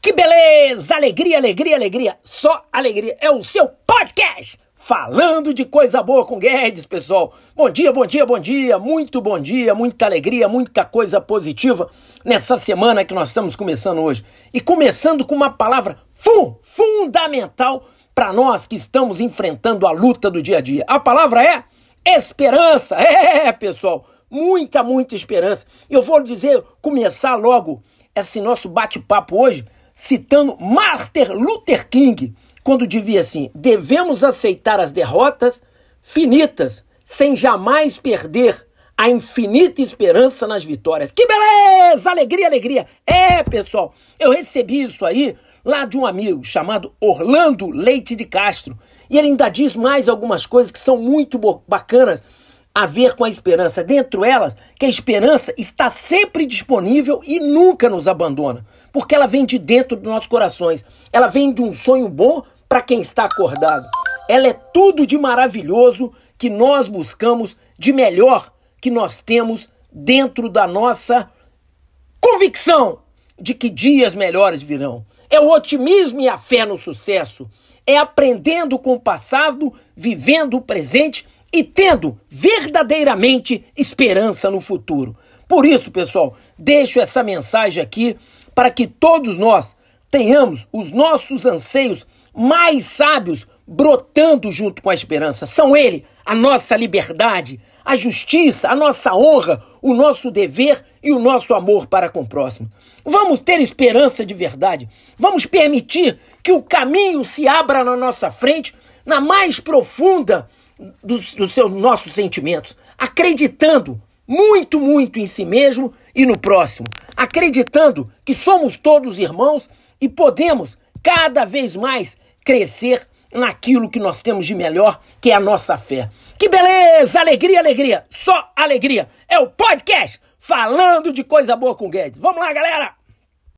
Que beleza! Alegria, alegria, alegria. Só alegria. É o seu podcast falando de coisa boa com Guedes, pessoal. Bom dia, bom dia, bom dia. Muito bom dia, muita alegria, muita coisa positiva nessa semana que nós estamos começando hoje. E começando com uma palavra fun, fundamental para nós que estamos enfrentando a luta do dia a dia. A palavra é esperança. É, pessoal, muita, muita esperança. Eu vou dizer, começar logo esse nosso bate-papo hoje citando Martin Luther King, quando dizia assim: devemos aceitar as derrotas finitas, sem jamais perder a infinita esperança nas vitórias. Que beleza! Alegria, alegria! É, pessoal, eu recebi isso aí lá de um amigo chamado Orlando Leite de Castro. E ele ainda diz mais algumas coisas que são muito bacanas a ver com a esperança. Dentro elas, que a esperança está sempre disponível e nunca nos abandona porque ela vem de dentro dos nossos corações. Ela vem de um sonho bom para quem está acordado. Ela é tudo de maravilhoso que nós buscamos, de melhor que nós temos dentro da nossa convicção de que dias melhores virão. É o otimismo e a fé no sucesso. É aprendendo com o passado, vivendo o presente e tendo verdadeiramente esperança no futuro. Por isso, pessoal, deixo essa mensagem aqui para que todos nós tenhamos os nossos anseios mais sábios brotando junto com a esperança. São ele a nossa liberdade, a justiça, a nossa honra, o nosso dever e o nosso amor para com o próximo. Vamos ter esperança de verdade. Vamos permitir que o caminho se abra na nossa frente, na mais profunda dos, seus nossos sentimentos, acreditando muito, muito em si mesmo e no próximo, acreditando que somos todos irmãos e podemos cada vez mais crescer naquilo que nós temos de melhor, que é a nossa fé. Que beleza! Alegria, alegria! Só alegria! É o podcast falando de coisa boa com Guedes. Vamos lá, galera!